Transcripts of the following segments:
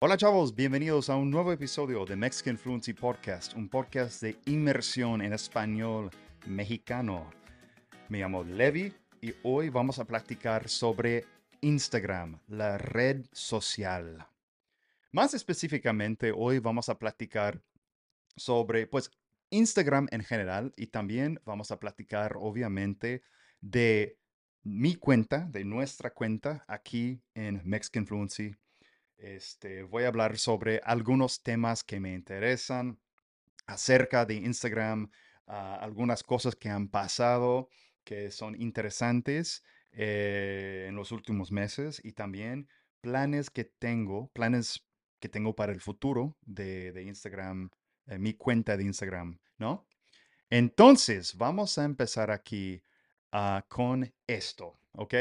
Hola chavos, bienvenidos a un nuevo episodio de Mexican Fluency Podcast, un podcast de inmersión en español mexicano. Me llamo Levi y hoy vamos a platicar sobre Instagram, la red social. Más específicamente, hoy vamos a platicar sobre, pues, Instagram en general y también vamos a platicar, obviamente, de mi cuenta, de nuestra cuenta aquí en Mexican Fluency este, voy a hablar sobre algunos temas que me interesan acerca de Instagram, ah, algunas cosas que han pasado que son interesantes eh, en los últimos meses y también planes que tengo, planes que tengo para el futuro de, Instagram, eh, mi cuenta de Instagram, ¿no? Entonces, vamos a empezar aquí ah, con esto, ¿ok?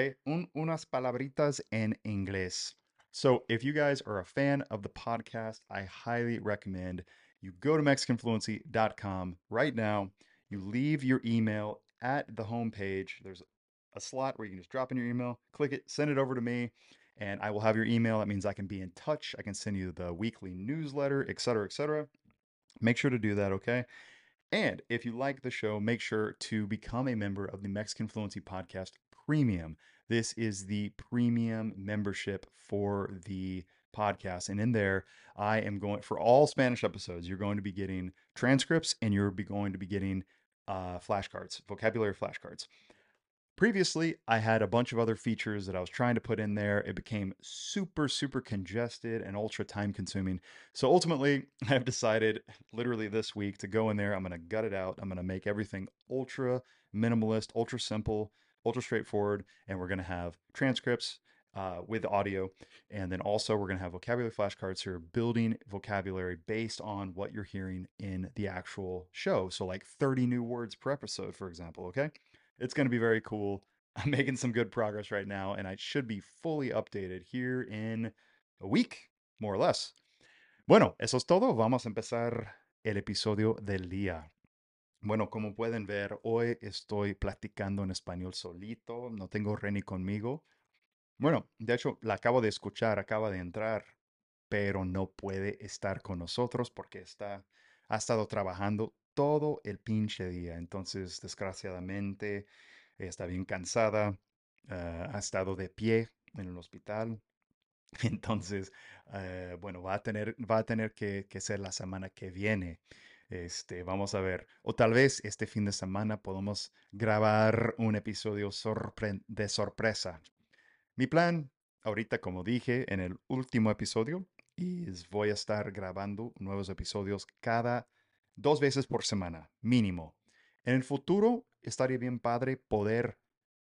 unas palabritas en inglés. So, if you guys are a fan of the podcast, I highly recommend you go to MexicanFluency.com right now. You leave your email at the homepage. There's a slot where you can just drop in your email, click it, send it over to me, and I will have your email. That means I can be in touch. I can send you the weekly newsletter, etc., etc. Make sure to do that, okay? And if you like the show, make sure to become a member of the Mexican Fluency Podcast Premium. This is the premium membership for the podcast. And in there, I am going for all Spanish episodes, you're going to be getting transcripts and you're be going to be getting uh, flashcards, vocabulary flashcards. Previously, I had a bunch of other features that I was trying to put in there. It became super, super congested and ultra time consuming. So ultimately, I've decided literally this week to go in there. I'm going to gut it out. I'm going to make everything ultra minimalist, ultra simple, ultra straightforward, and we're going to have transcripts uh, with audio. And then also, we're going to have vocabulary flashcards here, building vocabulary based on what you're hearing in the actual show. So, like 30 new words per episode, for example. Okay. It's going to be very cool. I'm making some good progress right now, and I should be fully updated here in a week, more or less. Bueno, eso es todo. Vamos a empezar el episodio del día. Bueno, como pueden ver, hoy estoy platicando en español solito, no tengo Reni conmigo. Bueno, de hecho, la acabo de escuchar, acaba de entrar, pero no puede estar con nosotros porque está, ha estado trabajando todo el pinche día. Entonces, desgraciadamente, está bien cansada, ah, ha estado de pie en el hospital. Entonces, eh, bueno, va a tener, va a tener que, que ser la semana que viene. Este, vamos a ver. O tal vez este fin de semana podamos grabar un episodio de sorpresa. Mi plan, ahorita como dije en el último episodio, es voy a estar grabando nuevos episodios cada dos veces por semana, mínimo. En el futuro estaría bien padre poder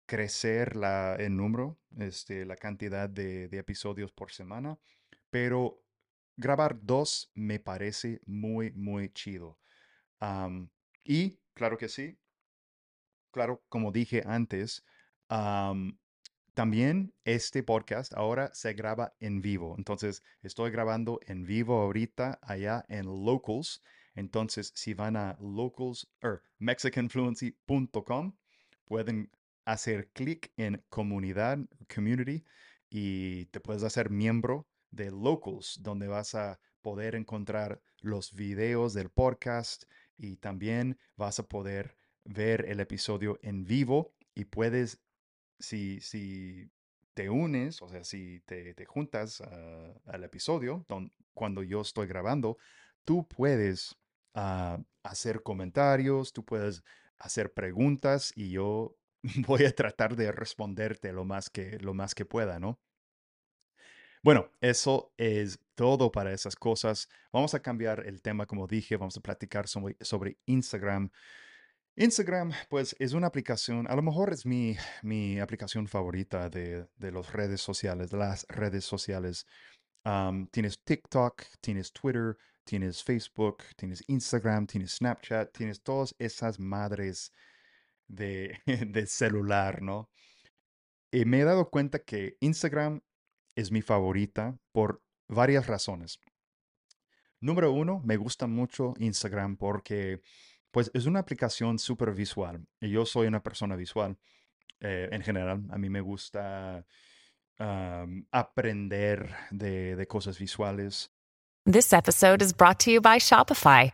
crecer la, el número, este, la cantidad de, de episodios por semana, pero grabar dos me parece muy, muy chido. y claro que sí, claro, como dije antes, también este podcast ahora se graba en vivo. Entonces, estoy grabando en vivo ahorita allá en Locals. Entonces, si van a locals o er, mexicanfluency.com, pueden hacer clic en comunidad, community, y te puedes hacer miembro de Locals, donde vas a poder encontrar los videos del podcast y también vas a poder ver el episodio en vivo y puedes, si, si te unes, o sea, si te, juntas ah, al episodio cuando yo estoy grabando, tú puedes ah, hacer comentarios, tú puedes hacer preguntas y yo voy a tratar de responderte lo más que, lo más que pueda, ¿no? Bueno, eso es todo para esas cosas. Vamos a cambiar el tema, como dije, vamos a platicar sobre, Instagram. Instagram, pues es una aplicación, a lo mejor es mi, mi aplicación favorita de, de las redes sociales, de las redes sociales. tienes TikTok, tienes Twitter, tienes Facebook, tienes Instagram, tienes Snapchat, tienes todas esas madres de, de celular, ¿no? Y me he dado cuenta que Instagram es mi favorita por varias razones. Número uno, me gusta mucho Instagram porque pues es una aplicación súper visual y yo soy una persona visual eh, en general. A mí me gusta aprender de, de cosas visuales. This episode is brought to you by Shopify.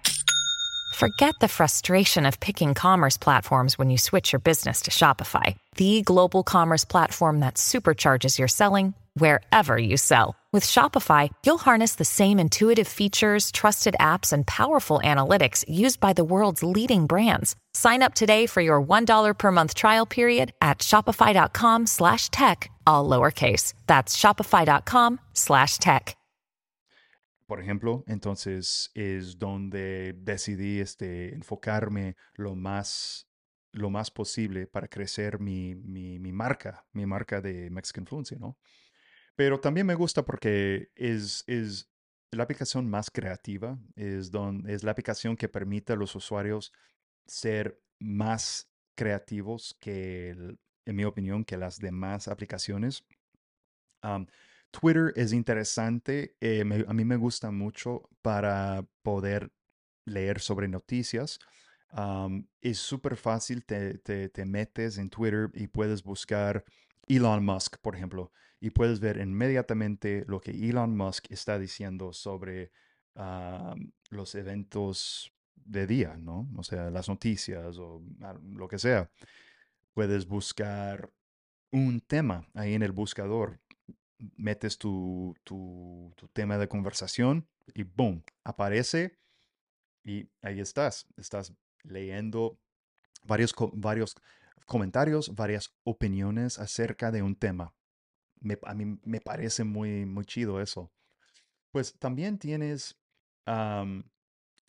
Forget the frustration of picking commerce platforms when you switch your business to Shopify, the global commerce platform that supercharges your selling wherever you sell. With Shopify, you'll harness the same intuitive features, trusted apps, and powerful analytics used by the world's leading brands. Sign up today for your $1 per month trial period at shopify.com slash tech, all lowercase. That's shopify.com slash tech. Por ejemplo, entonces es donde decidí este, enfocarme lo más, lo más posible para crecer mi, mi, mi marca, mi marca de Mexican Fluency, ¿no? Pero también me gusta porque es, es la aplicación más creativa, es, don, es la aplicación que permite a los usuarios ser más creativos que, en mi opinión, que las demás aplicaciones. Twitter es interesante, eh, a mí me gusta mucho para poder leer sobre noticias. es súper fácil, te, te, te, metes en Twitter y puedes buscar Elon Musk, por ejemplo, y puedes ver inmediatamente lo que Elon Musk está diciendo sobre los eventos de día, ¿no? O sea, las noticias o lo que sea. Puedes buscar un tema ahí en el buscador metes tu, tu, tema de conversación y boom, aparece y ahí estás. Estás leyendo varios, varios comentarios, varias opiniones acerca de un tema. A mí me parece muy, muy chido eso. Pues también tienes,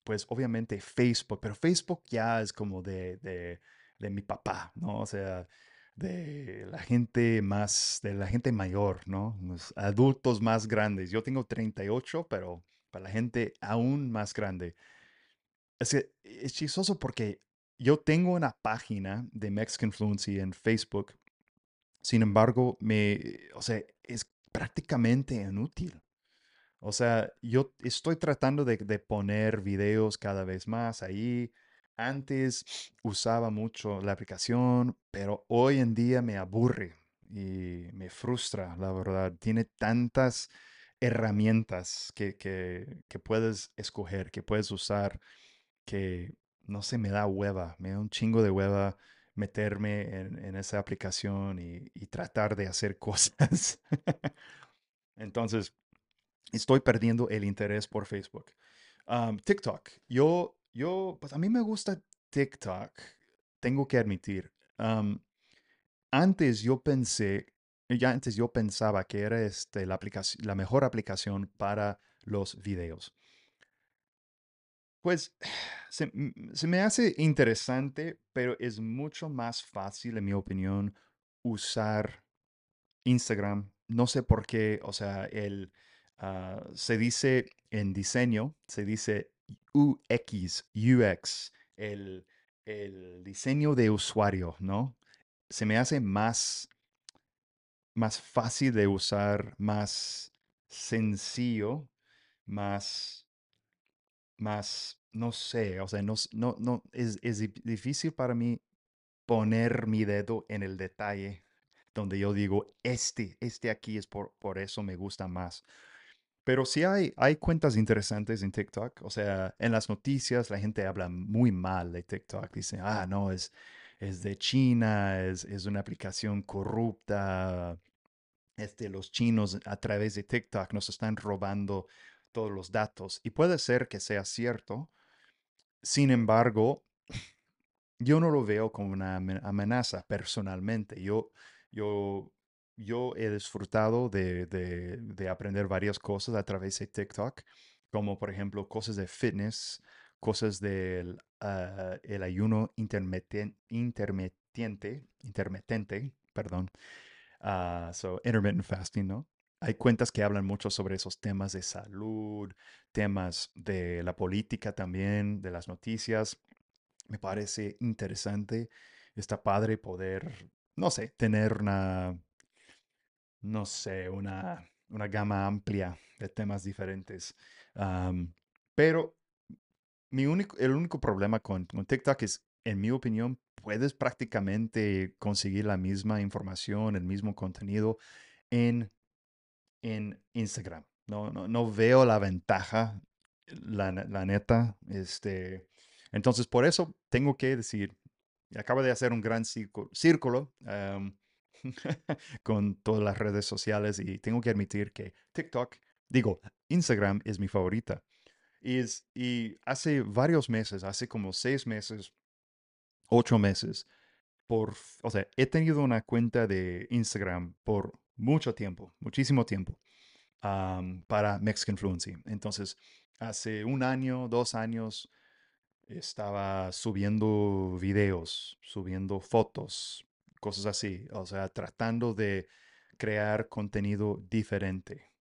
pues obviamente Facebook, pero Facebook ya es como de, de, de mi papá, ¿no? O sea, de la gente más, de la gente mayor, ¿no? Los adultos más grandes. Yo tengo 38, pero para la gente aún más grande. Es que es chistoso porque yo tengo una página de Mexican Fluency en Facebook. Sin embargo, me, o sea, es prácticamente inútil. O sea, yo estoy tratando de, de poner videos cada vez más ahí antes usaba mucho la aplicación, pero hoy en día me aburre y me frustra, la verdad. Tiene tantas herramientas que, puedes escoger, que puedes usar, que no se me da hueva, me da un chingo de hueva meterme en, esa aplicación y, tratar de hacer cosas. Entonces, estoy perdiendo el interés por Facebook. TikTok. Yo yo, pues a mí me gusta TikTok, tengo que admitir. antes yo pensé, ya antes yo pensaba que era este, la, aplicación, la mejor aplicación para los videos. Pues se, se, me hace interesante, pero es mucho más fácil, en mi opinión, usar Instagram. No sé por qué, o sea, el, ah, se dice en diseño, se dice UX, UX, el, diseño de usuario, ¿no? Se me hace más, más fácil de usar, más sencillo, más, más, no sé, o sea, no, no, no es, es difícil para mí poner mi dedo en el detalle donde yo digo, este, este aquí es por, por eso me gusta más. Pero sí hay, hay cuentas interesantes en TikTok. O sea, en las noticias la gente habla muy mal de TikTok. Dice, ah, no, es, es de China, es, es una aplicación corrupta. Este, los chinos a través de TikTok nos están robando todos los datos. Y puede ser que sea cierto. Sin embargo, yo no lo veo como una amenaza personalmente. Yo, yo yo he disfrutado de, aprender varias cosas a través de TikTok, como por ejemplo cosas de fitness, cosas del ah, el ayuno intermitente, intermitente, perdón, uh, so intermittent fasting, ¿no? Hay cuentas que hablan mucho sobre esos temas de salud, temas de la política también, de las noticias. Me parece interesante, está padre poder, no sé, tener una no sé, una, gama amplia de temas diferentes. pero mi único, el único problema con, TikTok es, en mi opinión, puedes prácticamente conseguir la misma información, el mismo contenido en, en Instagram. No, no, no veo la ventaja, la, la neta. Este, entonces, por eso tengo que decir, acabo de hacer un gran círculo, con todas las redes sociales y tengo que admitir que TikTok, digo, Instagram es mi favorita. Y, y hace varios meses, hace como seis meses, ocho meses, por, o sea, he tenido una cuenta de Instagram por mucho tiempo, muchísimo tiempo, para Mexican Fluency. Entonces, hace un año, dos años, estaba subiendo videos, subiendo fotos, cosas así, o sea, tratando de crear contenido diferente.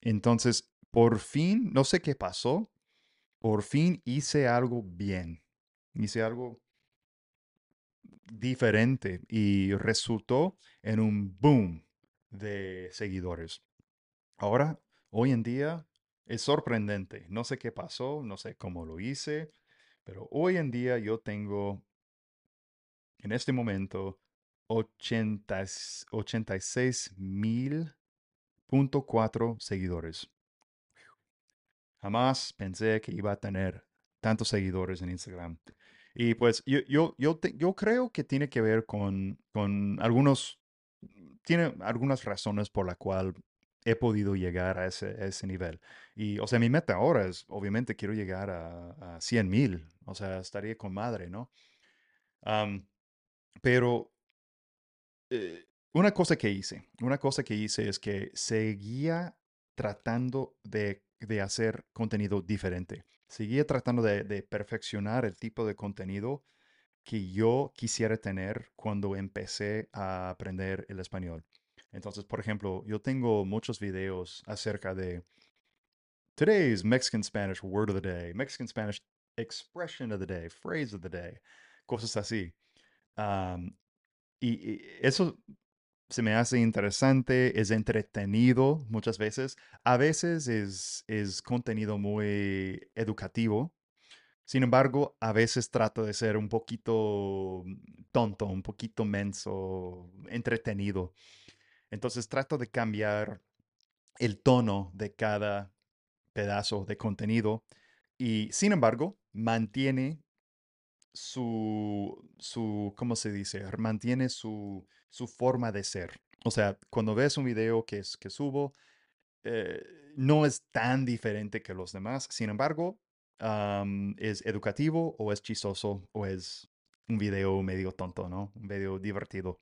entonces, por fin, no sé qué pasó, por fin hice algo bien, hice algo diferente y resultó en un boom de seguidores. Ahora, hoy en día, es sorprendente. No sé qué pasó, no sé cómo lo hice, pero hoy en día yo tengo en este momento 80, 86 mil punto seguidores. Jamás pensé que iba a tener tantos seguidores en Instagram. Y pues yo, yo, yo, yo creo que tiene que ver con, con algunos, tiene algunas razones por la cual he podido llegar a ese, ese, nivel. Y, o sea, mi meta ahora es, obviamente, quiero llegar a, a 100 mil. O sea, estaría con madre, ¿no? pero eh, una cosa que hice, una cosa que hice es que seguía tratando de, de hacer contenido diferente. Seguía tratando de, perfeccionar el tipo de contenido que yo quisiera tener cuando empecé a aprender el español. Entonces, por ejemplo, yo tengo muchos videos acerca de Today's Mexican Spanish Word of the Day, Mexican Spanish Expression of the Day, Phrase of the Day, cosas así. y, eso se me hace interesante, es entretenido muchas veces. A veces es, es contenido muy educativo. Sin embargo, a veces trato de ser un poquito tonto, un poquito menso, entretenido. Entonces trato de cambiar el tono de cada pedazo de contenido y sin embargo mantiene su, su ¿cómo se dice? Mantiene su, su forma de ser. O sea, cuando ves un video que, es, que subo, eh, no es tan diferente que los demás. Sin embargo, es educativo o es chistoso o es un video medio tonto, ¿no? Un video divertido.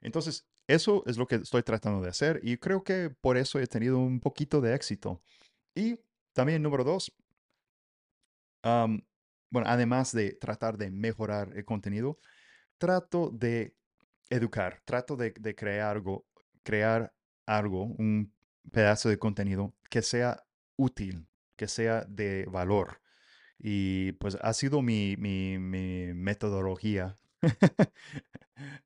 Entonces, eso es lo que estoy tratando de hacer y creo que por eso he tenido un poquito de éxito. Y también número dos, bueno, además de tratar de mejorar el contenido, trato de educar, trato de, crear algo, crear algo, un pedazo de contenido que sea útil, que sea de valor. Y pues ha sido mi, mi, mi metodología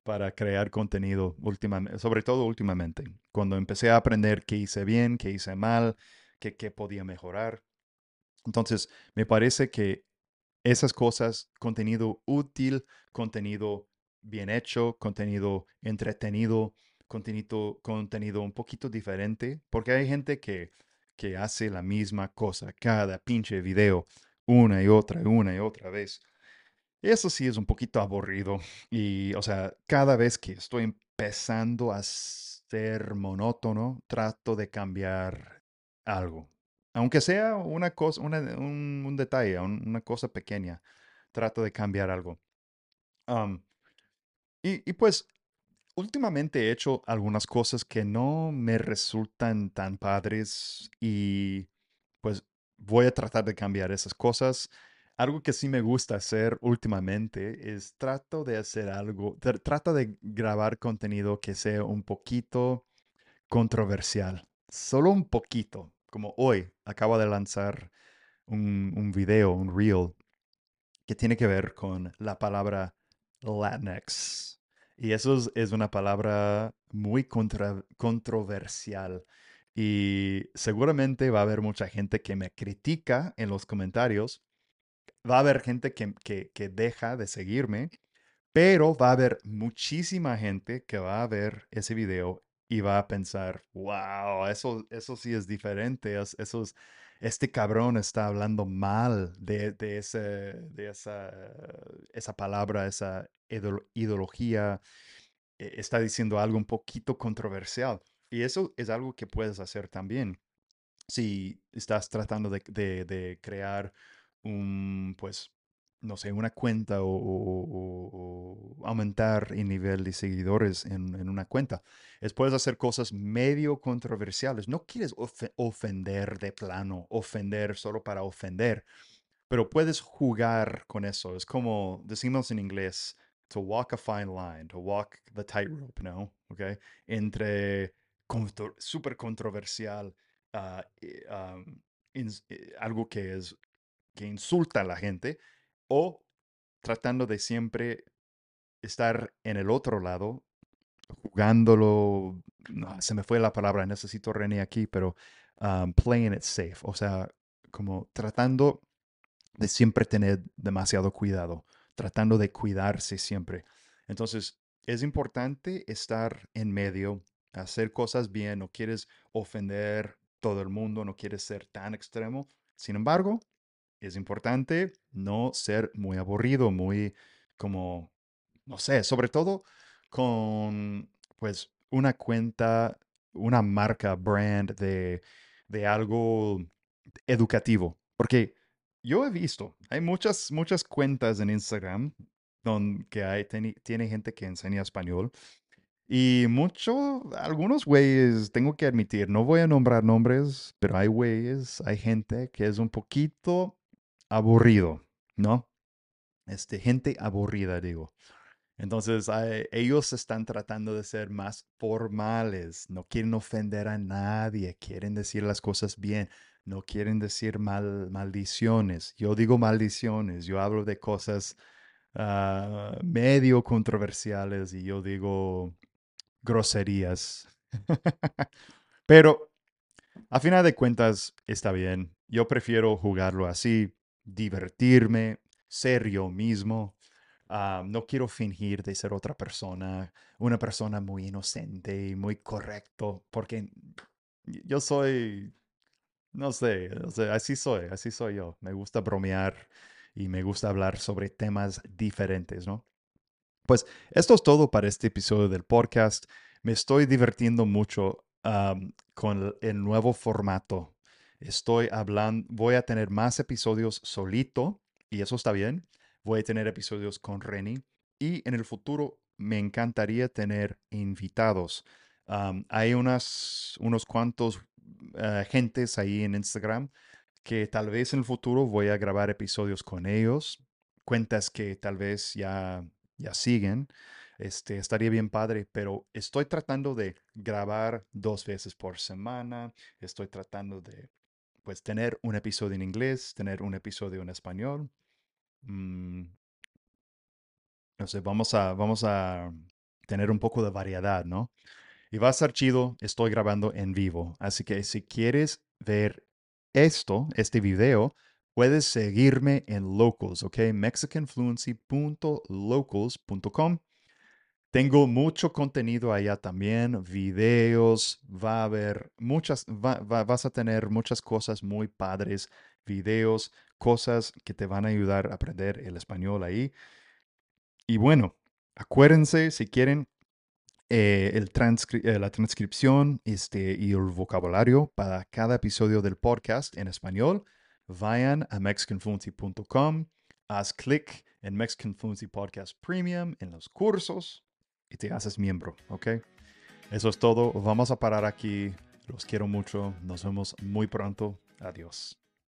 para crear contenido últimamente, sobre todo últimamente, cuando empecé a aprender qué hice bien, qué hice mal, qué, qué podía mejorar. Entonces, me parece que esas cosas, contenido útil, contenido bien hecho, contenido entretenido, contenido, contenido un poquito diferente, porque hay gente que, que hace la misma cosa cada pinche video una y otra, una y otra vez. Eso sí es un poquito aburrido. Y, o sea, cada vez que estoy empezando a ser monótono, trato de cambiar algo. Aunque sea una cosa, un, detalle, una cosa pequeña, trato de cambiar algo. y, pues, últimamente he hecho algunas cosas que no me resultan tan padres y pues voy a tratar de cambiar esas cosas algo que sí me gusta hacer últimamente es trato de hacer algo, trato de grabar contenido que sea un poquito controversial, solo un poquito, como hoy acabo de lanzar un, un video, un reel, que tiene que ver con la palabra Latinx. Y eso es, una palabra muy controversial. Y seguramente va a haber mucha gente que me critica en los comentarios va a haber gente que, que, deja de seguirme, pero va a haber muchísima gente que va a ver ese video y va a pensar, wow, eso, eso sí es diferente, eso este cabrón está hablando mal de, de, ese, de esa, esa palabra, esa ideología, e, está diciendo algo un poquito controversial. Y eso es algo que puedes hacer también. Si estás tratando de, de crear un, pues, no sé, una cuenta o, aumentar el nivel de seguidores en, una cuenta. Es puedes hacer cosas medio controversiales. No quieres ofender de plano, ofender solo para ofender, pero puedes jugar con eso. Es como decimos en inglés, to walk a fine line, to walk the tightrope, ¿no? Okay? Entre súper controversial, ah, eh, algo que es que insulta a la gente o tratando de siempre estar en el otro lado, jugándolo, no, se me fue la palabra, necesito René aquí, pero um, playing it safe, o sea, como tratando de siempre tener demasiado cuidado, tratando de cuidarse siempre. Entonces, es importante estar en medio, hacer cosas bien, no quieres ofender todo el mundo, no quieres ser tan extremo. Sin embargo, es importante no ser muy aburrido, muy como, no sé, sobre todo con pues una cuenta, una marca, brand de, de algo educativo. Porque yo he visto, hay muchas, muchas cuentas en Instagram donde hay, tiene gente que enseña español. Y mucho, algunos güeyes, tengo que admitir, no voy a nombrar nombres, pero hay güeyes, hay gente que es un poquito aburrido, ¿no? Este, gente aburrida, digo. Entonces, ellos están tratando de ser más formales, no quieren ofender a nadie, quieren decir las cosas bien, no quieren decir mal, maldiciones. Yo digo maldiciones, yo hablo de cosas ah, medio controversiales y yo digo groserías. Pero, a final de cuentas, está bien. Yo prefiero jugarlo así divertirme, ser yo mismo. Ah, no quiero fingir de ser otra persona, una persona muy inocente y muy correcto, porque yo soy, no sé, así soy, así soy yo. Me gusta bromear y me gusta hablar sobre temas diferentes, ¿no? Pues esto es todo para este episodio del podcast. Me estoy divirtiendo mucho con el nuevo formato Estoy hablando, voy a tener más episodios solito y eso está bien. Voy a tener episodios con Reni y en el futuro me encantaría tener invitados. hay unas, unos cuantos eh, gentes ahí en Instagram que tal vez en el futuro voy a grabar episodios con ellos, cuentas que tal vez ya, ya siguen. Este, estaría bien padre, pero estoy tratando de grabar dos veces por semana, estoy tratando de pues tener un episodio en inglés, tener un episodio en español. Mm, no sé, vamos a, vamos a tener un poco de variedad, ¿no? Y va a ser chido, estoy grabando en vivo. Así que si quieres ver esto, este video, puedes seguirme en Locals, ¿ok? mexicanfluency.locals.com. Tengo mucho contenido allá también, videos, va a haber muchas, vas a tener muchas cosas muy padres, videos, cosas que te van a ayudar a aprender el español ahí. Y bueno, acuérdense si quieren eh, el eh, la transcripción este, y el vocabulario para cada episodio del podcast en español, vayan a mexicanfluency.com, haz clic en Mexican Fluency Podcast Premium en los cursos y te haces miembro, ¿ok? Eso es todo. Vamos a parar aquí. Los quiero mucho. Nos vemos muy pronto. Adiós.